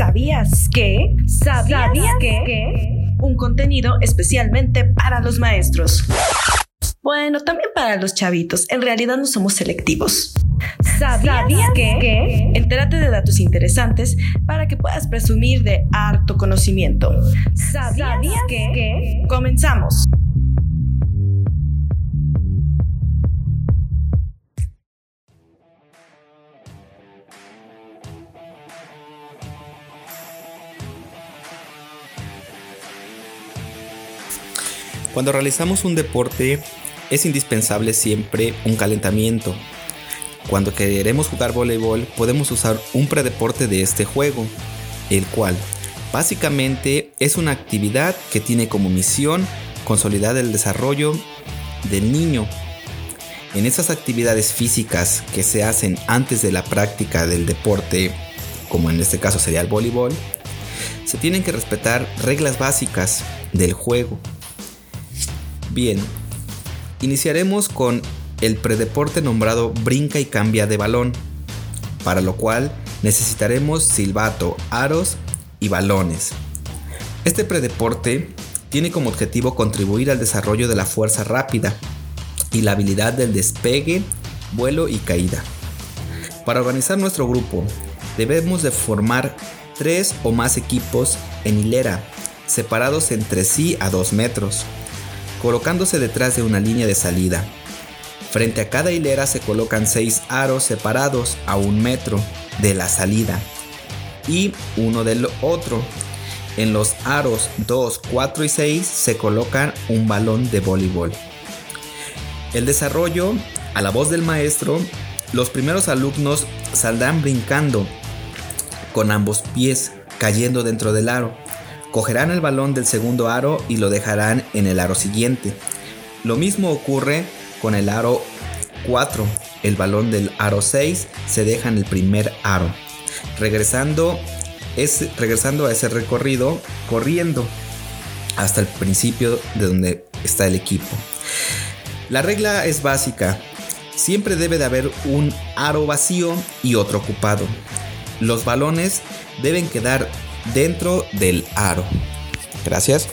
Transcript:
¿Sabías que? ¿Sabías, que? Un contenido especialmente para los maestros. Bueno, también para los chavitos. En realidad no somos selectivos. ¿Sabías, que? Entérate de datos interesantes para que puedas presumir de harto conocimiento. ¿Sabías, que? Comenzamos. Cuando realizamos un deporte es indispensable siempre un calentamiento. Cuando queremos jugar voleibol podemos usar un predeporte de este juego, el cual básicamente es una actividad que tiene como misión consolidar el desarrollo del niño. En esas actividades físicas que se hacen antes de la práctica del deporte, como en este caso sería el voleibol, se tienen que respetar reglas básicas del juego Bien, iniciaremos con el predeporte nombrado brinca y cambia de balón, para lo cual necesitaremos silbato, aros y balones. Este predeporte tiene como objetivo contribuir al desarrollo de la fuerza rápida y la habilidad del despegue, vuelo y caída. Para organizar nuestro grupo, debemos de formar tres o más equipos en hilera, separados entre sí a 2 metros colocándose detrás de una línea de salida. Frente a cada hilera se colocan seis aros separados a un metro de la salida y uno del otro. En los aros 2, 4 y 6 se coloca un balón de voleibol. El desarrollo, a la voz del maestro, los primeros alumnos saldrán brincando con ambos pies cayendo dentro del aro cogerán el balón del segundo aro y lo dejarán en el aro siguiente. Lo mismo ocurre con el aro 4. El balón del aro 6 se deja en el primer aro. Regresando, regresando a ese recorrido, corriendo hasta el principio de donde está el equipo. La regla es básica. Siempre debe de haber un aro vacío y otro ocupado. Los balones deben quedar dentro del aro. Gracias.